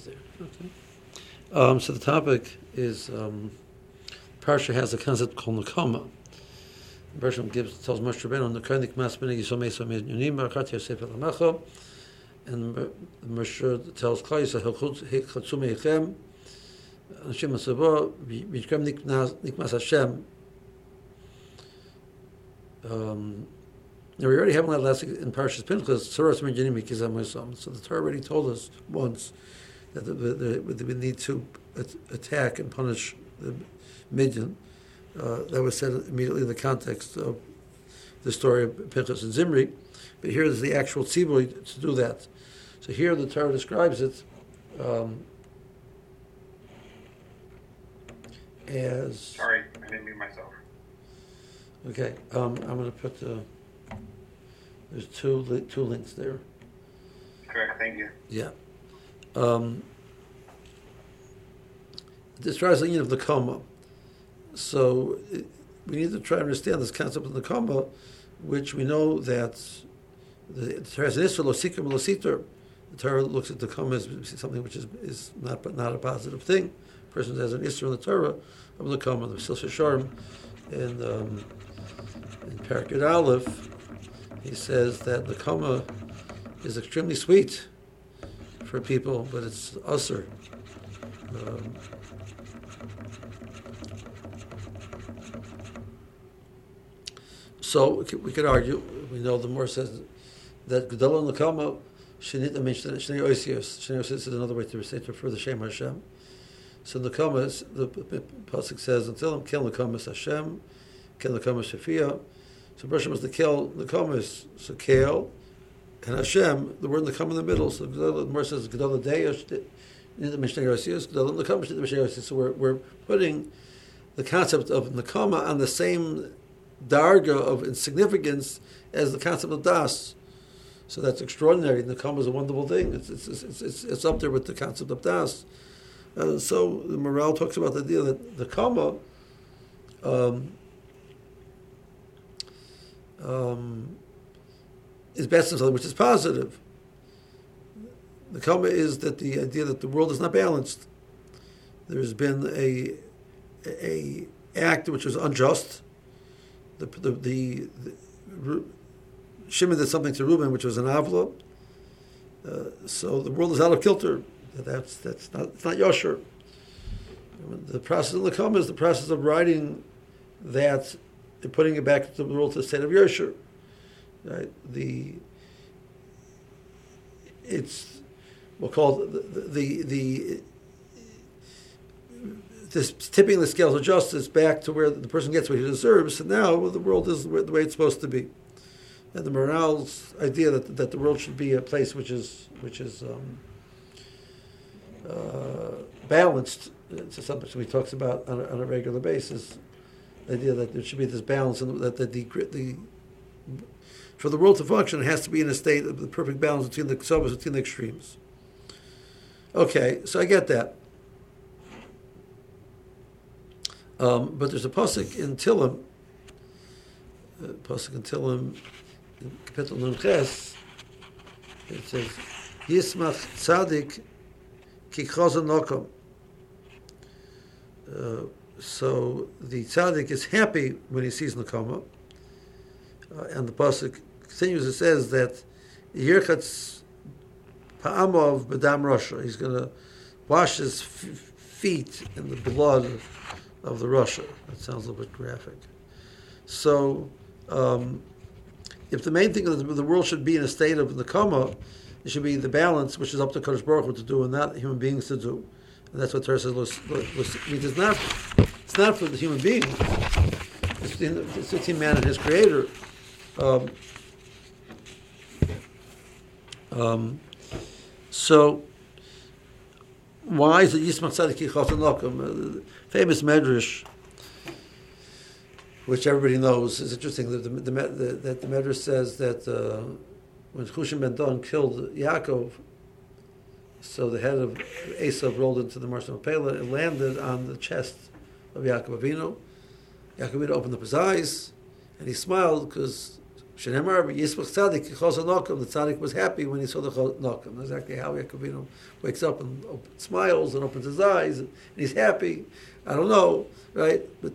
is there. Okay. Um, so the topic is um, Parsha has a concept called Nakama. Bershom gives tells Moshe Rabbeinu Nakanik Masmini Yisomei Somei Yunim Barakati Yosef Elamacha, and Moshe tells Klal Yisrael Hechatzu Meichem Hashem Asavo V'Yikrem Nikmas Hashem. Um, now we already have one last in Parshas Pinchas, Tzoros Menjanim Mikizam So the Torah already told us once that the, the, the, we need to attack and punish the Midian. Uh, that was said immediately in the context of the story of Pinchas and Zimri. But here is the actual tzibur to do that. So here the Torah describes it um, as. Sorry, I didn't mute myself. Okay, um, I'm going to put the. There's two two links there. Correct. Thank you. Yeah. Um, this describes the union of the coma. So it, we need to try to understand this concept of the coma, which we know that the Torah is The Torah looks at the coma as something which is, is not but not a positive thing. A person has an isra in the Torah of the coma, the Silsa Sharm, in um, in Parakid Aleph, he says that the coma is extremely sweet for people, but it's usher. Um, so we could argue, we know the more says that Gedol Nakama Shinit mentioned Shnei Oisios. Shnei Oisios is another way to say to refer the Shem Hashem. So the Nakama, the pasuk says, until him kill Nakama Hashem, kill Nakama Shafia. So Bershom was the kill Nakama so kill and Hashem, the word Nakama in the middle. So the more says Gedol Day in the Mishnah Shinit Mishneh Oisios. So we're, we're putting the concept of Nakama on the same darga of insignificance as the concept of das. So that's extraordinary. Nakama is a wonderful thing. It's, it's, it's, it's, it's up there with the concept of das. Uh, so the morale talks about the idea that the um, um, is best in something which is positive. The kama is that the idea that the world is not balanced. There's been a a act which was unjust the the, the, the Shimon did something to Reuben, which was an avla. Uh, so the world is out of kilter. That's that's not it's not yosher. The process of the kama is the process of writing that and putting it back to the world to the state of yosher. Right? The it's we'll call the the, the this tipping the scales of justice back to where the person gets what he deserves. And now well, the world is the way it's supposed to be. And the morale's idea that, that the world should be a place which is which is um, uh, balanced. It's something we talks about on a, on a, regular basis. The idea that there should be this balance and that, that the, the for the world to function, it has to be in a state of the perfect balance between the suburbs, between the extremes. Okay, so I get that. Um, but there's a pasuk in Tillim, uh, pasuk in Tillim, in Kapitel Ches, it says, Yismach Tzadik ki nokom. Uh, so the tzaddik is happy when he sees nakama, uh, and the pasuk continues. It says that yirchatz pa'amov bedam rasha. He's going to wash his f- feet in the blood of the rasha. That sounds a little bit graphic. So, um, if the main thing of the, world should be in a state of the coma, it should be the balance, which is up to Kodesh Baruch Hu to do, and not human beings to do. And that's what Torah says. It's not, it's not for the human being. It's between man and his Creator. Um, um, so, why is it Yismat Tzaddik Yichot famous medrash, which everybody knows, is interesting that the, the, the, that the medrash says that uh, when Chushim ben Don killed Yaakov, so the head of Esav rolled into the Marshal Pela and landed on the chest of Yaakov Avinu. Yaakov Avinu opened up his eyes and he smiled because Shenemar, Yisbach Tzadik, Chos Nokum, the Tzadik was happy when he saw the Nokum. Exactly how Yaakov wakes up and smiles and opens his eyes, and he's happy. I don't know, right? But,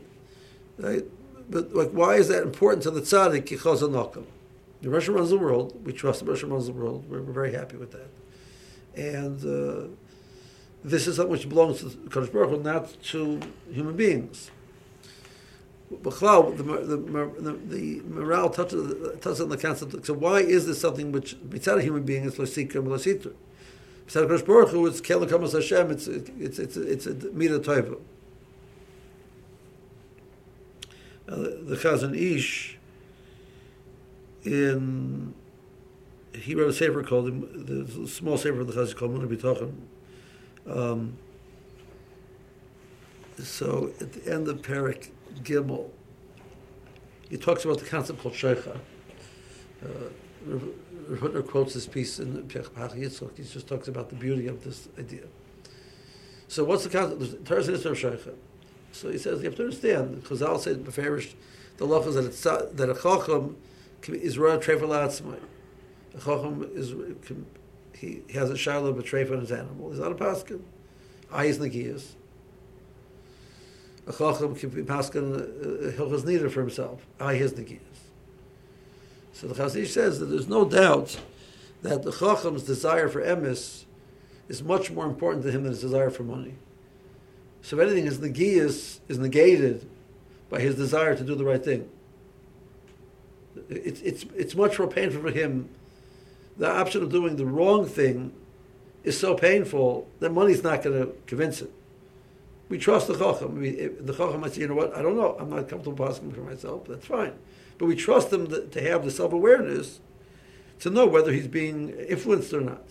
right? But like, why is that important to the Tzadik, Chos Nokum? The Russian runs the world. We trust the Russian runs the world. We're, we're very happy with that. And uh, this is something which belongs to Kodesh Baruch Hu, not to human beings. B'chlal, the, the, the, morale touches, touches on the concept. So why is this something which, besides a human being, is losikra and lositr? Besides Kodesh Baruch Hu, it's kel kamas Hashem. It's it's it's it's a mira toiva. Uh, the Chazon Ish in he wrote a sefer called the small sefer of the Chazon called Munah B'Tochen. Um, so at the end of Perik Gimel, he talks about the concept called Sheicha. Uh, quotes this piece in Pachad Yitzchak. He just talks about the beauty of this idea. So what's the concept? The Torah says Sheicha. So he says you have to understand. Chazal said beferish the law is that it's, that a chacham is royal trefer la'atzmai. A chacham is can, he, he has a shiloh of a trefer on his animal. He's not a paskin. Ayis negiyas a chacham can be paskin uh, hilchas neder for himself. I his negiyas. So the Chazon says that there's no doubt that the chacham's desire for emis is much more important to him than his desire for money. So if anything, his negiyas is negated by his desire to do the right thing. It's, it's, it's much more painful for him. The option of doing the wrong thing is so painful that money's not going to convince it we trust the Chacham. We, the Chacham might say, you know what, I don't know, I'm not comfortable asking for myself, that's fine. But we trust him to, to have the self awareness to know whether he's being influenced or not.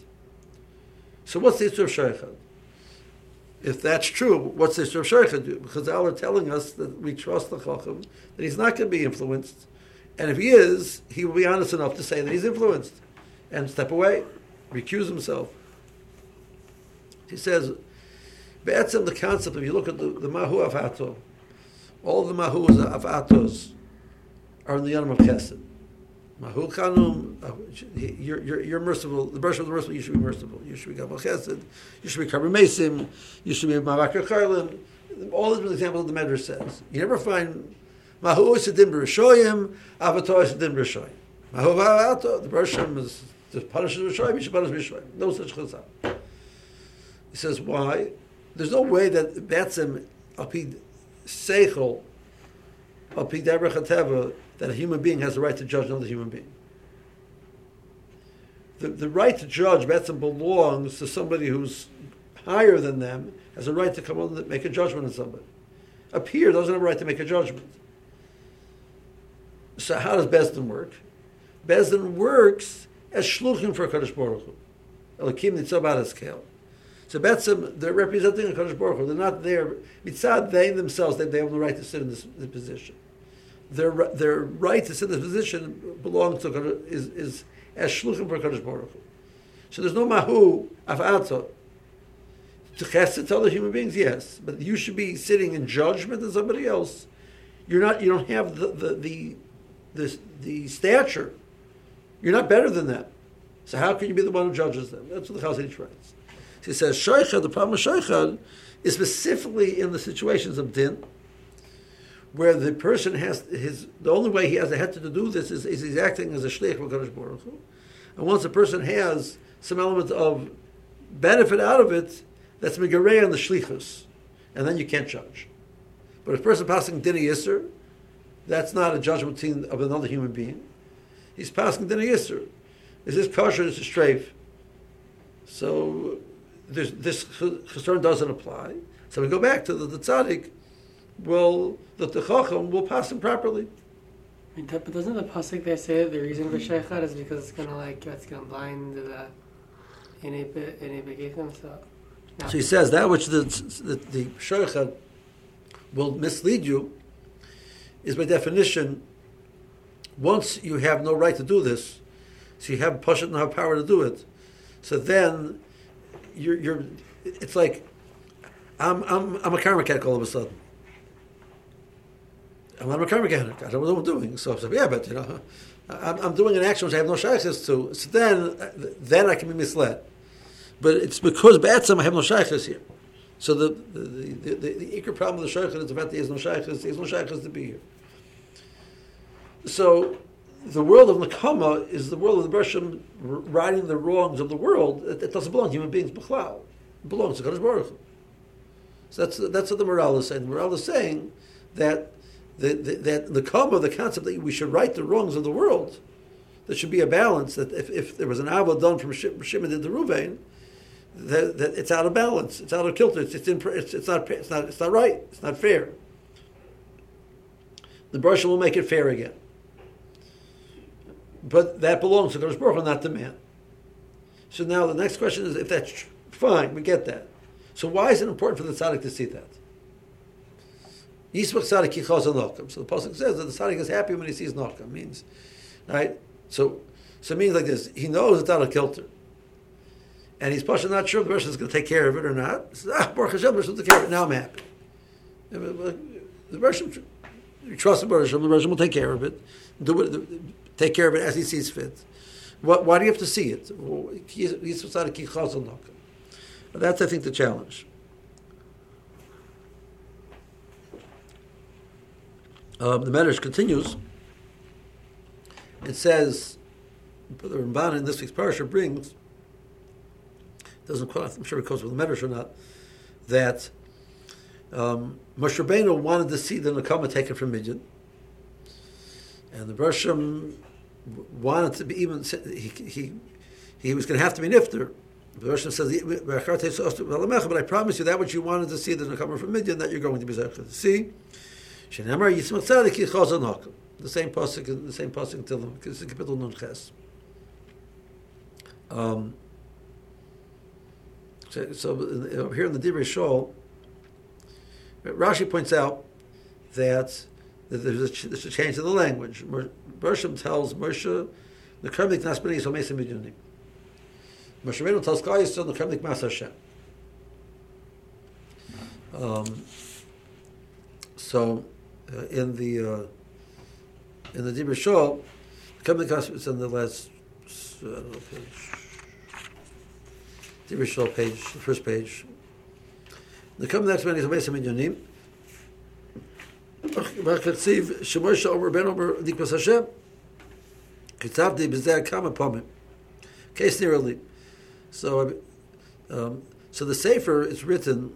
So, what's the issue of Sheikhad? If that's true, what's the issue of Sheikhad do? Because Allah are telling us that we trust the Chacham, that he's not going to be influenced. And if he is, he will be honest enough to say that he's influenced and step away, recuse himself. He says, Be'etzem, the concept, if you look at the, the Mahu Avato, all the Mahus Avatos are in the Yom of Chesed. Mahu Chanum, uh, you're, you're, merciful, the Bershom of the merciful, you should be merciful. You should be Gabal Chesed, you should be Karber Mesim, you should be Mavakar Karlim. All these examples of the Medrash says. You never find Mahu Sedim B'Rishoyim, Avato Sedim B'Rishoyim. Mahu Avato, the Bershom is to punish Rishoyim, you should punish Rishoyim. No such chazal. He says, why? There's no way that Batzim, Alpi Seichel, Alpi Debrach that a human being has the right to judge another human being. The, the right to judge, Batzim, belongs to somebody who's higher than them, has a right to come on and make a judgment on somebody. A peer doesn't have a right to make a judgment. So how does Bezdin work? Bezdin works as shluchim for Kadosh Baruch Hu. Elokim nitzav scale. So Betzim, they're representing the Kadosh Baruch Hu. They're not there. Mitzad, they themselves, they, they have the right to sit in this, this position. Their, their right to sit in this position belongs to is, is as shluchim for Kadosh Baruch Hu. So there's no mahu afato. To chesed to other human beings, yes, but you should be sitting in judgment of somebody else. You're not. You don't have the the the the, the stature. You're not better than them. So how can you be the one who judges them? That's what the Ish writes. He says shaykhad. The problem with shaykhad is specifically in the situations of din, where the person has his. The only way he has a head to do this is, is he's acting as a shliach for Baruch. And once a person has some element of benefit out of it, that's megarei on the shlichus, and then you can't judge. But if a person passing din yisr, that's not a judgment of another human being. He's passing din yisr. Is this kosher? Is this strafe? So this, this chesron doesn't apply. So we go back to the, the tzaddik. Well, the, the chacham will pass him properly. But doesn't the pasuk there say the reason for sheikhad is because it's gonna like it's gonna blind the any any begechem? So. So he says that which the the, the sheikhad will mislead you is by definition. Once you have no right to do this, so you have push and have power to do it. So then you're, you're it's like I'm, I'm, I'm a karma cat all of a sudden. I'm not a car mechanic. I don't know what I'm doing. So I said, yeah, but you know, I'm, I'm doing an action which I have no shaykhs to. So then, uh, then I can be misled. But it's because Ba'atzam I have no shaykhs here. So the the the, the, the, the problem of the shaykh is the fact that he has no shaykhs. He has no shaykhs to be here. So the world of Nakama is the world of the Bershom righting the wrongs of the world. It, it doesn't belong to human beings. B'chlal. It belongs to Kadosh Baruch. So that's that's what the morale is saying. The morale is saying that the, the, that the kama, the concept that we should right the wrongs of the world, there should be a balance. That if, if there was an ava done from Shimon to Ruvain, that, that it's out of balance. It's out of kilter. It's, it's, in, it's, it's, not it's not it's not right. It's not fair. The Baruch will make it fair again. But that belongs to Kadosh Baruch Hu, not the man. So now the next question is, if that's fine, we get that. So why is it important for the tzaddik to see that? Yisbach tzaddik yichaz nokam. So the pasuk says that the tzaddik is happy when he sees nokam. Means, right? So, so it means like this. He knows it's out of kilter, and he's pushing not sure if the is going to take care of it or not. Says, ah, Baruch Hashem, the will take care of it. Now I'm happy. The person, you trust the Hashem, the Baruch will take care of it. Do it, take care of it as he sees fit. What, why do you have to see it? That's, I think, the challenge. Um, the Medrash continues. It says, the Ramban in this week's parasha brings, doesn't quite, I'm sure it goes with the Medrash or not, that um, Moshe Rabbeinu wanted to see the Nakama taken from Midian, and the Bershom wanted to be even, he, he, he was going to have to be Nifter, the Rosh says, but I promise you that which you wanted to see the Nakama from Midian, that you're going to be Zechah to see. The same pasuk, the same pasuk until the Kapitel Nun Ches. Um, so, so here in the Divrei Shaul, Rashi points out that there's, a, there's a change in the language. Bershom tells Moshe, the Kermik Nasbani is Homesa Midyunim. Moshe Rabbeinu tells Klal Yisrael the Kremlik Mas Hashem. Um, so, uh, in the uh, in the Divrei Shaul, Kremlik Mas is in the last uh, know, page. Divrei Shaul page, the first page. The next man is Omesa Minyonim. שמשה בן השם, כתבתי בזה כמה פעמים. Case nearly. So, um, um, so the Sefer is written,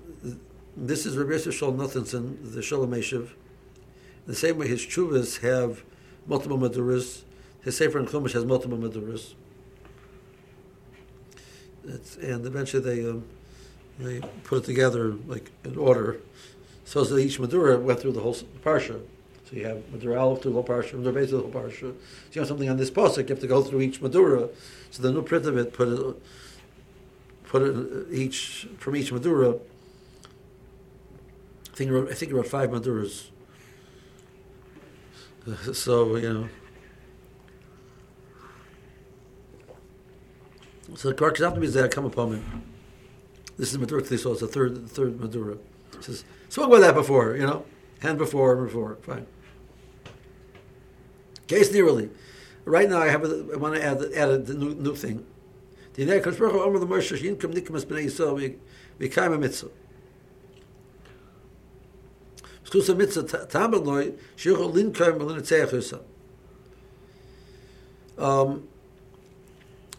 this is Rabbi Yosef Shaul Nathanson, the Shoel U'Meishiv. The same way his chuvas have multiple maduras, his Sefer and Chumash has multiple maduras. It's, and eventually they um, they put it together like in order so that each madura went through the whole parsha. So you have Madura Aleph through the whole parsha, Madura Beis through the whole parsha. So you have something on this pasuk, you have to go through each Madura. So the new print of it put it put it uh, each from each Madura. I think wrote, I think five Maduras. So you know. So the Kvar Kizapim is there come upon me. This is Madura so it's the third the third Madura. He says, spoke about that before, you know. Hand before, before, fine. Case nearly. Right now I have a, I want to add add a new, new thing. The Nei Kodesh Baruch Hu Omer L'Moshe Yinkom Nikmas Bnei Yisrael V'Kayim HaMitzvah. Skus HaMitzvah Tamar Loi Shiuchel Linkayim V'Linetzeach Yisrael. Um,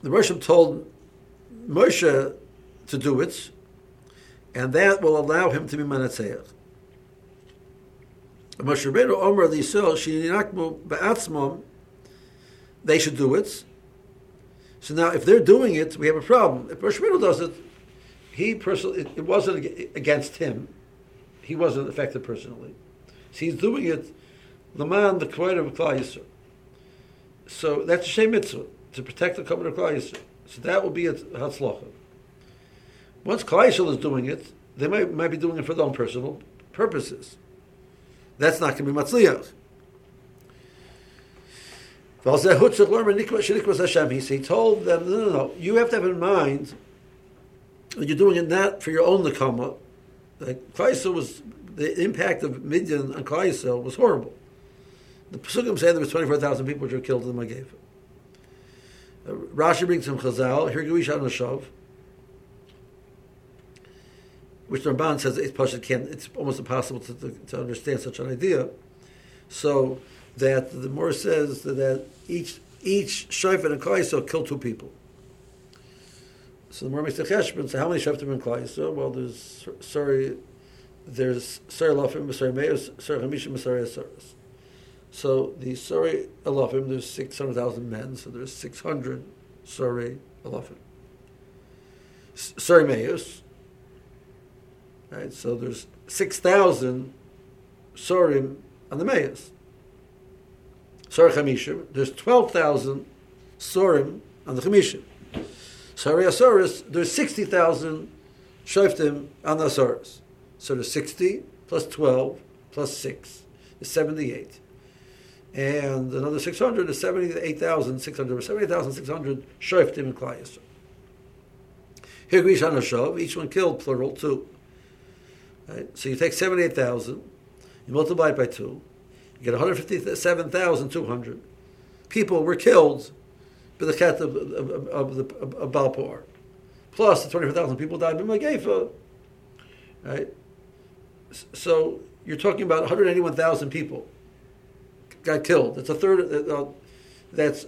the Roshim told Moshe to do it, and that will allow him to be Manatzeach. Moshe Rabbeinu Omer L'Yisrael Shinakmu Ba'atzmom they should do it, so now, if they're doing it, we have a problem. If Rosh does it, he personally, it, it, wasn't against him. He wasn't affected personally. So he's doing it, the man, the Kvoid of Klal Yisrael. So that's a shame mitzvah, to protect the covenant of Klal Yisrael. So that will be a Hatzlacha. Once Klal Yisrael is doing it, they might, might be doing it for their own personal purposes. That's not going to be Matzliach. He told them, no, no, no, you have to have in mind that you're doing it not for your own nakama. Like Klaisa was, the impact of Midian on Klaisa was horrible. The Pesukim say there was 24,000 people which were killed in the Magev. Uh, Rashi brings some Chazal, Hirgawish Anashov, which the Ramban says it's Pasha can't, it's almost impossible to, to, to, understand such an idea. So that the Moor says that, each each shofet and klaiso killed two people. So the Moor makes the cheshbon. So how many shoftim and klaiso? Well, there's sorry, there's sorry lafim, sorry meos, sorry hamishim, sorry asaras. So the sorry alafim, there's six hundred thousand men. So there's six hundred sorry alafim. Sorry meos. Right, so there's six thousand sorim on the meos. Sorry Chamishim, there's 12,000 Sorim on the Chamishim. Sorry Asoris, there's 60,000 Shoftim on the Asoris. So there's 60 plus 12 plus 6 is 78. And another 600 is 78,600, 78,600 Shoftim in Klai Here Grish Hanashov, each one killed, plural, two. Right? So you take 78,000, you multiply it by two, you get 157,200 people were killed by the cat of, of, of, the, of. Plus the 24,000 people died by Magefa. Right? So you're talking about 181,000 people got killed. That's a third. Uh, that's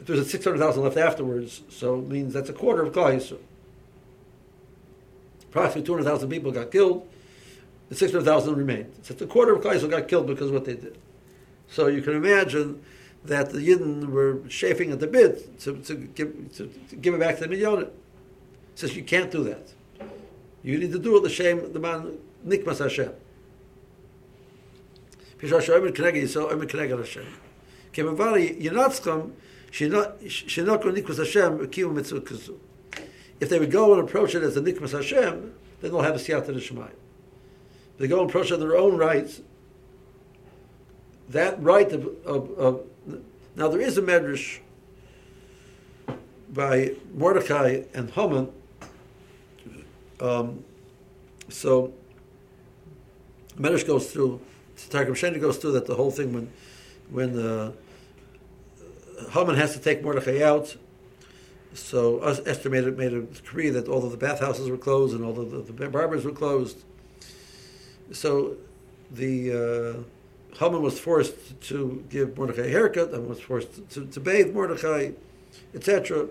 there's a 600,000 left afterwards, so it means that's a quarter of Klai Approximately 200,000 people got killed the 600,000 remained. So a quarter of Klaisel got killed because of what they did. So you can imagine that the Yidden were chafing at the bit to, to, give, to, to give it back to the Midyonit. Says you can't do that. You need to do it the shame the man nikmas Hashem. Omer Keneged Hashem. If they would go and approach it as a nikmas Hashem, then they'll have a siyata d'shmayim. They go and approach on their own rights. That right of, of, of now there is a medrash by Mordecai and Haman. Um, so Medrash goes through, Targum Sheni goes through that the whole thing when when uh, Haman has to take Mordecai out. So Esther made, made a decree that all of the bathhouses were closed and all of the, the barbers were closed so the uh, Haman was forced to give Mordechai a haircut, and was forced to, to bathe Mordechai, etc.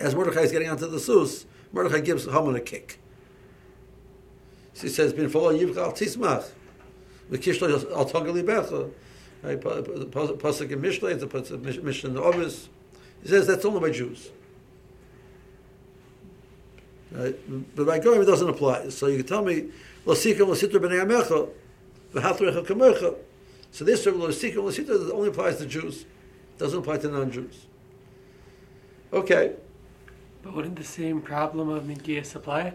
As Mordechai is getting onto the sus, Mordechai gives Haman a kick. She says, "Bin follow yivcha al tismach, v'kishlo al togali becha." Pasuk in Mishlei, it's a Mishnah in the Ovis. He says that's only by Jews. Right? But by Goyim it doesn't apply. So you can tell me so this Losika only applies to Jews, doesn't apply to non-Jews. Okay. But wouldn't the same problem of Mingias apply?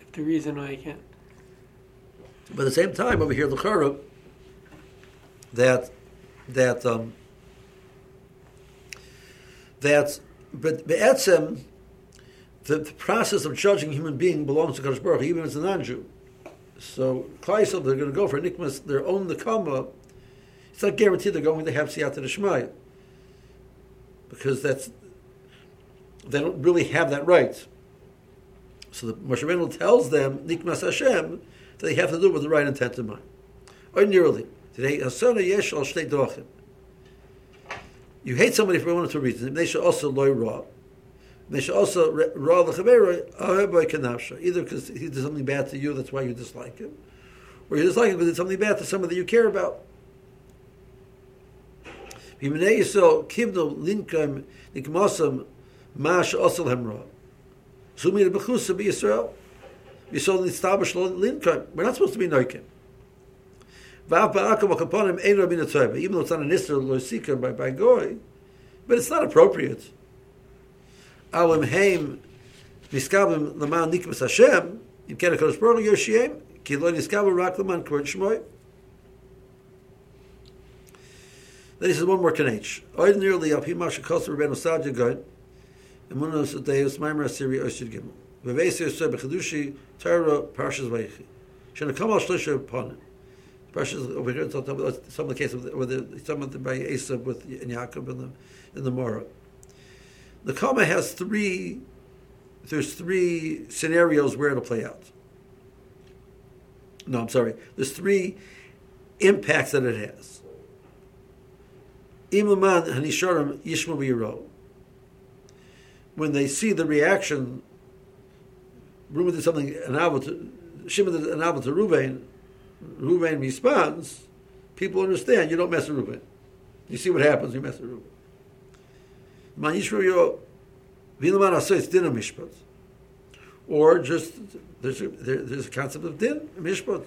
If the reason why you can't. But at the same time, over here, the Chara, that that um, that but Be'etzem, the, the, process of judging a human being belongs to Kadosh Baruch even it's a non-Jew. So Klaisel, they're going to go for Nikmas, their own Nekama. It's not guaranteed they're going to have Siyata Deshmaya. Because that's, they don't really have that right. So the Moshe tells them, Nikmas Hashem, that they have to do it with the right intent in mind. Ordinarily, today, Hasana Yesh al Shtei You hate somebody for one or two reasons. They should also loy raw. They should also raw the either because he did something bad to you, that's why you dislike him, or you dislike him because he did something bad to somebody you care about. mash. Sumi bechusa be. We saw the. We're not supposed to be noikim. Even though it's not an Isra by, by Goy, but it's not appropriate. Then he says one more kanech. Ordinarily, Precious over here, some of the cases with the, some of the by Esav with in Yaakov in the in the Morah. The Kama has three. There's three scenarios where it'll play out. No, I'm sorry. There's three impacts that it has. Imlaman Hanisharim Yishma Yiro. When they see the reaction, Reuben did something an to Shimon did an to Reuben, Reuben responds, people understand you don't mess with Reuben. You see what happens, you mess with Mishpat. Or just, there's a, there, there's a concept of Din, Mishpat.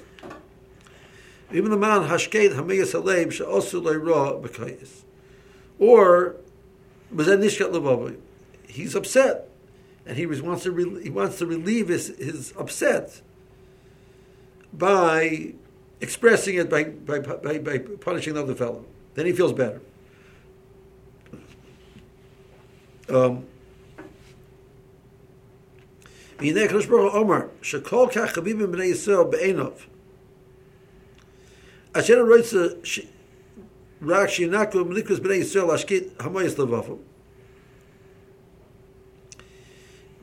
Even the man hashkeit hamiyas aleib she'osu le'ra b'kayis. Or, he's upset, and he wants to re- he wants to relieve his, his upset by expressing it by, by, by, by punishing the other fellow. Then he feels better. Um.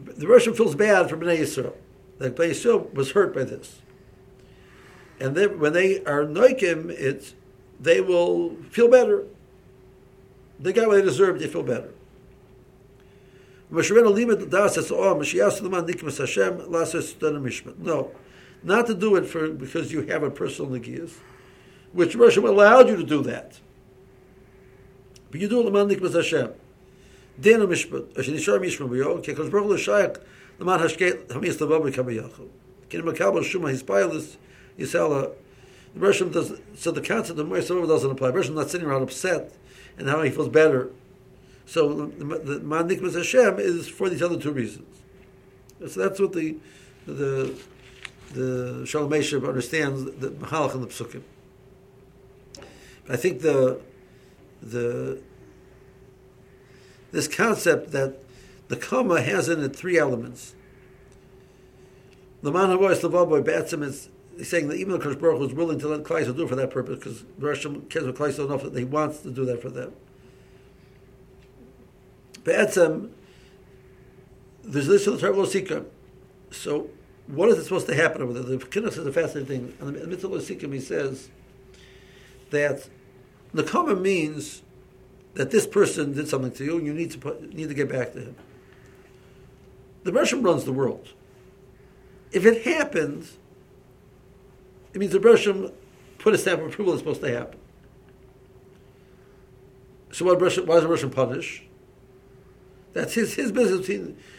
The Russian feels bad for Bnei Yisrael. That Bnei Yisrael was hurt by this. And when they are noikim, it's they will feel better. They got what they deserved, they feel better. Oh, no, not to do it for because you have a personal negias, which Russia allowed you to do that. But you do it l'man nikmas Hashem. Din mishpat, as nishar mishpat b'yo, ki kosh baruch l'shayach l'man hashket hamis l'vav b'kam shuma his yisala, uh, the Russian does, so the concept of Moisés doesn't apply. The Russian not sitting around upset and how he feels better so the man nikmas Hashem is for these other two reasons. So that's what the the the Shoel U'Meishiv understands the Mahalach and the Psukim. I think the the this concept that the Kama has in it three elements. The man who was the Vaboy Batsim is saying that even the Kosh Baruch was willing to let Klai do it for that purpose because Hashem cares about Klai enough that he wants to do that for them. Be'etzem, there's this of the Torah Sikkim. So, what is it supposed to happen over there? The Kinnis says a fascinating thing. In the mitzvah Sikkim, he says that common means that this person did something to you, and you need to put, need to get back to him. The Russian runs the world. If it happens, it means the Russian put a stamp of approval that's supposed to happen. So what why does the Russian punish? That's his his business.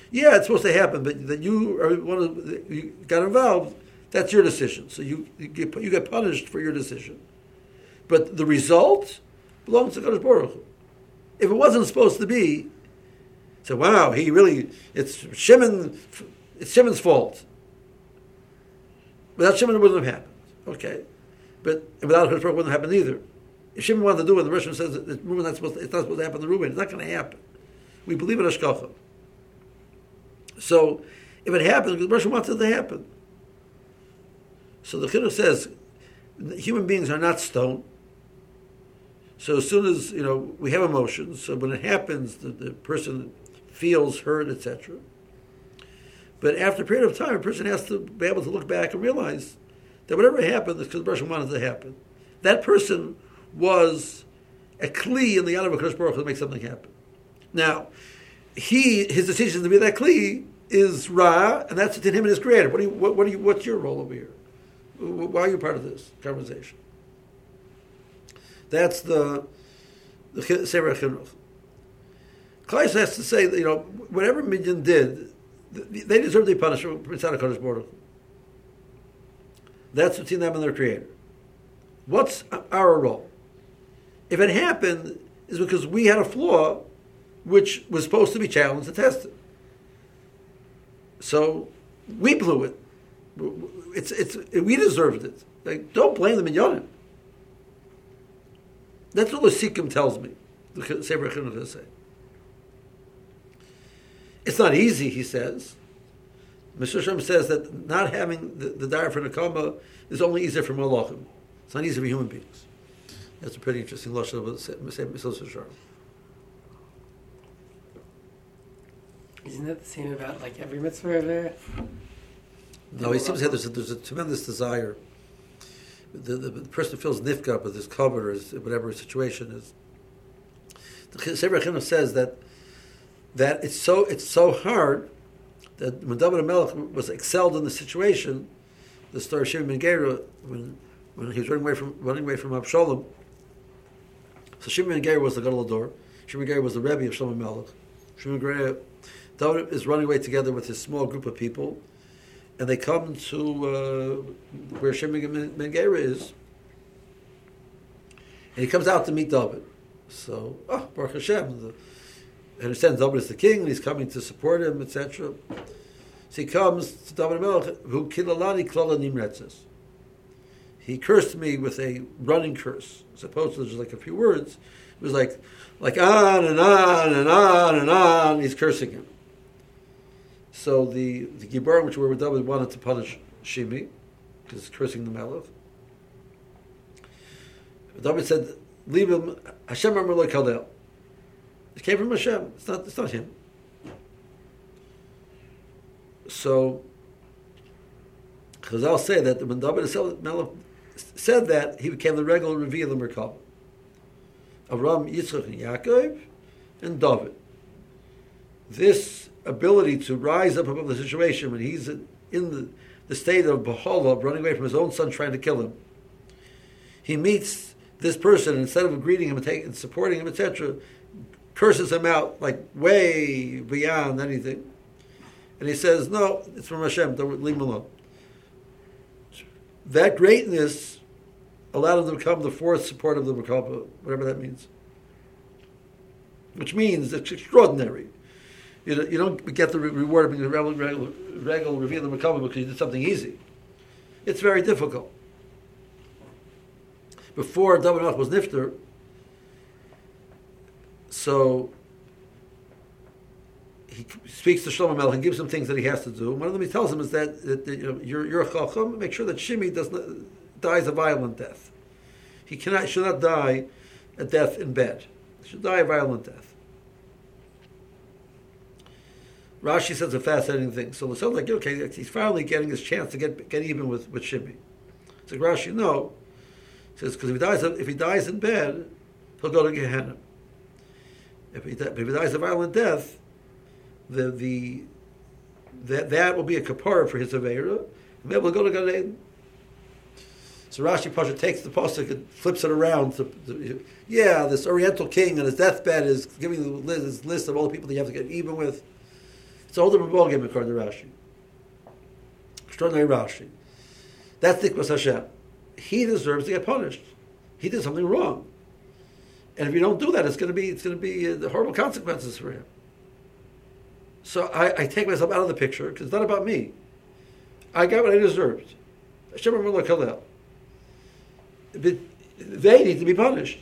Yeah, it's supposed to happen, but that you are one of you got involved. That's your decision. So you you get, you get punished for your decision, but the result belongs to Kadosh Baruch Hu. If it wasn't supposed to be, so wow, he really it's Shimon. It's Shimon's fault. Without Shimon, it wouldn't have happened. Okay, but without Kadosh Baruch Hu, wouldn't happen either. If Shimon wanted to do it, the Russian says that not supposed to, it's not supposed to happen to Reuben. It's not going to happen. We believe in Hashgacha. So, if it happens, the Russian wants it to happen. So the Chinuch says, human beings are not stone. So as soon as you know we have emotions, so when it happens, the, the person feels hurt, etc. But after a period of time, a person has to be able to look back and realize that whatever happened is because person wanted to happen. That person was a kli in the honor of a Baruch to make something happen. Now, he his decision to be that kli is ra, and that's between him and his creator. What do you, what, what do you, what's your role over here? Why are you part of this conversation? That's the the Sefer Chinuch. Has to say that you know whatever Midian did, they deserve punishment from inside of Kodesh Baruch. That's between them and their creator. What's our role? If it happened, is because we had a flaw which was supposed to be challenged and tested. So we blew it. It's, it's, we deserved it. Like, don't blame the minyanim. That's what the Sikkim tells me. The Sefer Chinuch say. It's not easy, he says. Mr. Shem says that not having the, the dire for Nakama is only easier for Malachim. It's not easier for human beings. That's a pretty interesting of Mesilas Yesharim. Isn't that the same about like every mitzvah there? No, he seems to have there's a, there's a tremendous desire. The, the, the person feels nifka with his covet or his, whatever his situation is. The Sefer Chinuch says that that it's so it's so hard that when David and Melech was excelled in the situation, the story of Shimon ben Gera, when when he was running away from running away from Absalom. So Shimon ben Gera was the Gadol. Shimon ben Gera was the Rebbe of Shlomo Melech. Shimon ben Gera, David is running away together with his small group of people, and they come to uh, where Shimon ben Gera is, and he comes out to meet David. So, oh, Baruch Hashem, the, understands David is the king, and he's coming to support him, etc. So he comes to David Melech, who kilalani klala nimretzes. He cursed me with a running curse, to just like a few words. It was like, like on and on and on and on. He's cursing him. So the the Gibor, which were with David, wanted to punish Shimi because he's cursing the Melech. David said, "Leave him." Hashem Amar Kaldel. It came from Hashem. It's not. It's not him. So Chazal say that when David said that, he became the regular reveal of the Merkabah. Avram, Yitzchak, and Yaakov, and David. This ability to rise up above the situation when he's in the, the state of Bahala, running away from his own son, trying to kill him, he meets this person, instead of greeting him and, taking, and supporting him, etc., curses him out like way beyond anything. And he says, No, it's from Hashem, don't leave him alone. That greatness allowed him to become the fourth support of the Merkabah, whatever that means. Which means it's extraordinary. You, you don't get the reward of being a regular, regular, reveal the Merkabah because you did something easy. It's very difficult. Before David was Nifter, so he speaks to Shlomo Melech and gives him things that he has to do. One of them he tells him is that, that you know, you're, you're a chacham, make sure that Shimi does not, dies a violent death. He cannot, should not die a death in bed. He should die a violent death. Rashi says a fascinating thing. So it sounds like, okay, he's finally getting his chance to get, get even with, with Shimi. It's Rashi, no. He says, because if he dies, if he dies in bed, he'll go to Gehenna. If he, if he dies a violent death, the the that that will be a kapara for his avera, and then we'll go to Gan. So Rashi Pasha takes the pasuk and flips it around. To, to, yeah, this Oriental king on his deathbed is giving the list, his list of all the people that you have to get even with. It's a whole different ballgame according to Rashi. Extraordinary Rashi. That's Nikmas Hashem. He deserves to get punished. He did something wrong. And if you don't do that, it's going to be it's going to be uh, horrible consequences for him. So I, I, take myself out of the picture because it's not about me. I got what I deserved. But they need to be punished.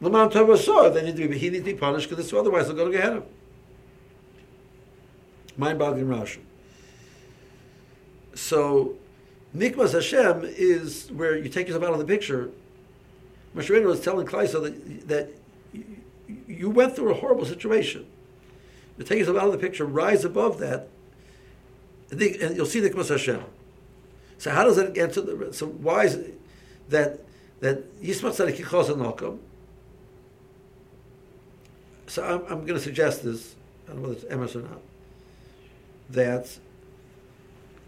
Laman Tova saw they need to be. He needs to be punished because otherwise they'll go to Gehenna. Mind-boggling Rashi. So, Nikmas Hashem is where you take yourself out of the picture. Moshe was telling Klaiso that that you went through a horrible situation you take yourself out of the picture, rise above that, and, you'll see the Kmas Hashem. So how does that answer the? So why is it that that Yismat Tzaddik Yichos Nokom? So I'm, I'm going to suggest this. I don't know whether it's Emes or not. That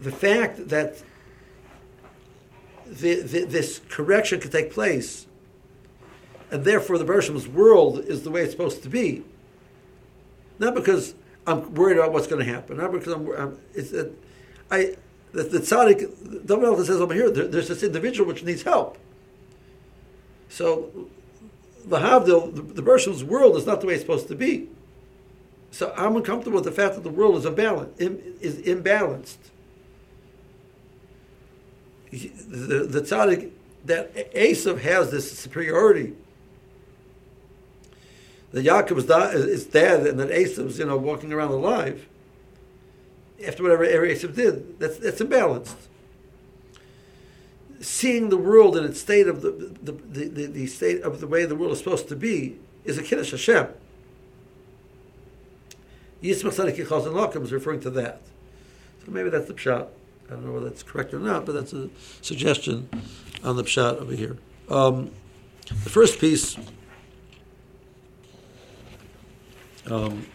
the fact that the, the, this correction could take place, and therefore the Bershom's world is the way it's supposed to be not because I'm worried about what's going to happen, not because I'm. I'm it's that I the, the tzaddik. David says over here, there, there's this individual which needs help. So the Havdil, the, the world is not the way it's supposed to be. So I'm uncomfortable with the fact that the world is imbalanced. Is imbalanced. The, the tzaddik that Esav has this superiority that Yaakov is, da- is dead and that Esav is, you know, walking around alive, after whatever Esav did, that's, that's imbalanced. seeing the world in its state of the the, the, the, the state of the way the world is supposed to be is a kiddush Hashem. Yismach Tzaddik Yichaz Lakim is referring to that. So maybe that's the pshat. I don't know whether that's correct or not, but that's a suggestion on the pshat over here. Um, the first piece um,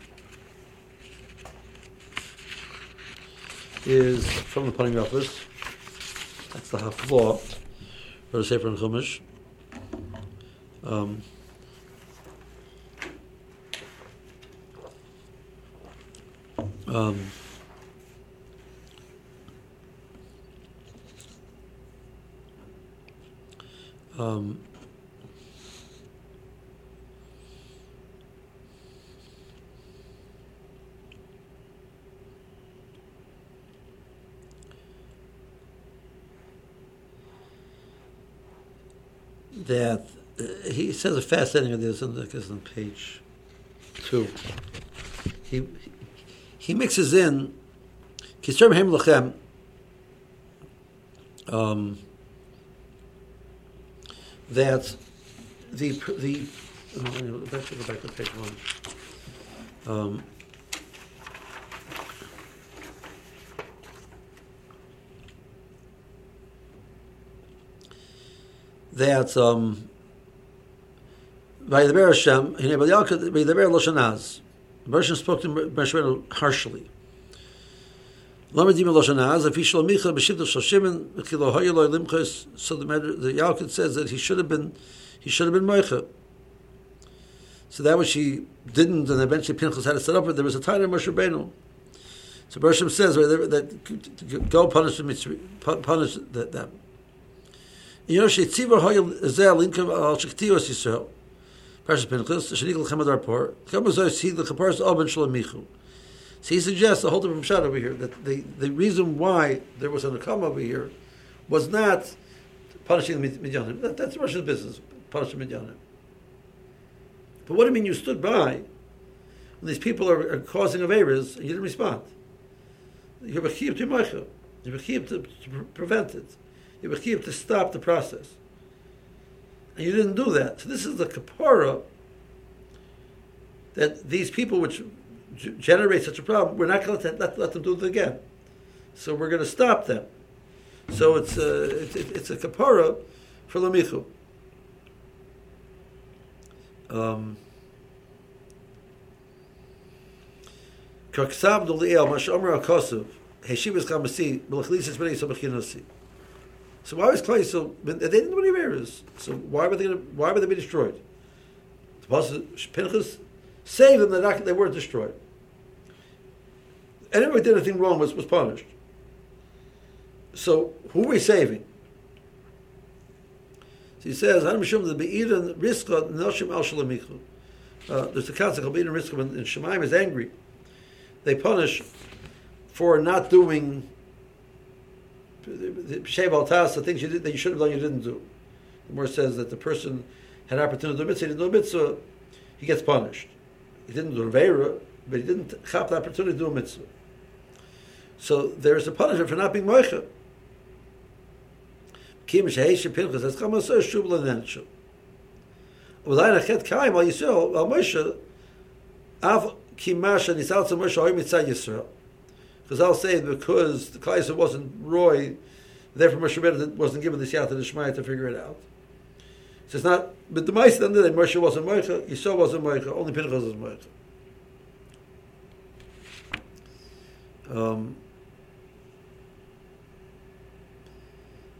is from the Panim Yafos. That's the Haflaah for the Sefer and Chumash. Um, um, um, that uh, he says a fascinating idea. This on, page two. He he mixes in. Um, that the the oh, let's go back to page one. Um, that um, by the Ber Hashem, he by the Ber Loshanaz, the Bershon spoke to Moshe harshly. Lamadim Loshanaz, if Yishlo Micha b'shivt of Shoshimin, v'kilo hoyeloi limchos, so the, the Yalkut says that he should have been, he should have been Moicha. So that was she didn't, and eventually Pinchas had to set up it. There was a time in Moshe Rabbeinu. So Bershom says that go punish punish them. Zel Al Yisrael, Parshas Pinchas, Oben So he suggests the whole different shot over here that the, the reason why there was an Akam over here was not punishing the Midyanim. That, that's Russia's business, punishing Midyanim. But what do you mean you stood by when these people are, are causing avarice and you didn't respond? You're Bechib to Meicha. You're to, to prevent it were to stop the process. And you didn't do that. So this is the kapara that these people which g- generate such a problem, we're not going to let, let them do it again. So we're going to stop them. So it's a, it's, it's a kapara for lamichu. Um, mashamra kosov heshivas sobachinasi. So why was Klai so? They didn't do any errors. So why were they? Gonna, why were they be destroyed? Pinchas saved them. They're not, they weren't destroyed. Anyone who did anything wrong was, was punished. So who are we saving? So he says, "I'm sure the be'idan riska noshim al shalamichu." Uh, there's a concept of be'idan riska when Shemaim is angry. They punish for not doing the Sheval Tas, the things you did that you should have done, you didn't do. The Gemara says that the person had an opportunity to do a mitzvah, he didn't do a mitzvah, he gets punished. He didn't do Revera, but he didn't have the opportunity to do a mitzvah. So there is a punishment for not being moicha. Kim sheish pinchas has come so shub lenenchu. Ulay nachet kaim al Yisrael al Moshe av kimasha nisal to Moshe oy mitzay Yisrael. Because I'll say because the Kaiser wasn't Roy, therefore Moshe Rabbeinu wasn't given the Siyata Shmaya to figure it out. So it's not, but the Meister then that Moshe wasn't Moicha, Yisrael wasn't Moicha, only Pinchas was Moicha. Um,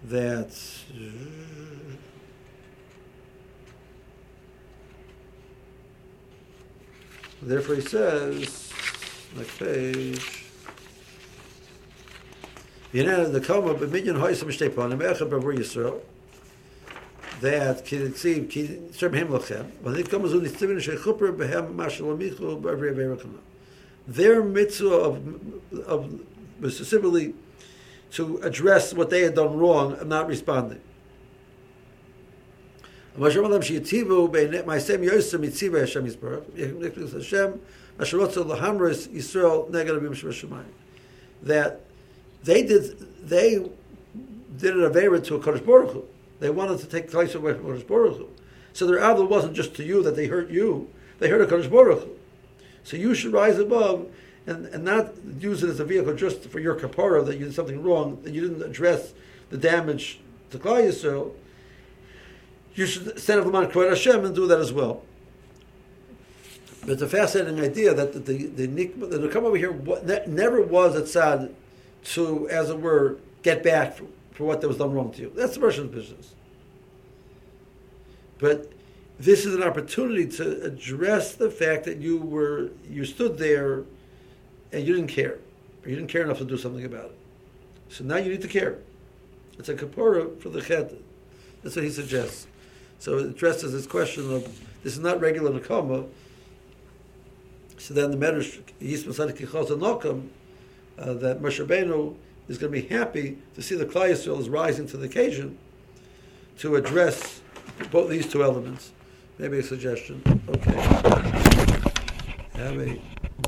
that therefore he says next page Yinah the koma b'minyan hoysam shtepanim echad b'avur Yisrael that ki tzim ki hem when it comes on the tzivin shechuper b'hem mashal amichu b'avri averakana their mitzvah of, of specifically to address what they had done wrong and not responding. That they did they did an Avera to a Kodesh Baruch Hu. They wanted to take Klal away from Kodesh Baruch Hu. So their Avil wasn't just to you that they hurt you, they hurt a Kodesh Baruch Hu. So you should rise above and, and not use it as a vehicle just for your kapara that you did something wrong, that you didn't address the damage to Klal Yisrael. You should stand up on Kvod Hashem and do that as well. But it's a fascinating idea that the the, the, the, come over here what, never was at Sad to, as it were, get back for, for what was done wrong to you. That's the Russian business. But this is an opportunity to address the fact that you were you stood there and you didn't care, or you didn't care enough to do something about it. So now you need to care. It's a kapora for the chet. That's what he suggests. So it addresses this question of this is not regular nakama. So then the Medrash Yisma Sadik Nokam uh, that Moshe Rabbeinu is going to be happy to see the Klal Yisrael is rising to the occasion to address both these two elements. Maybe a suggestion. Okay. Have a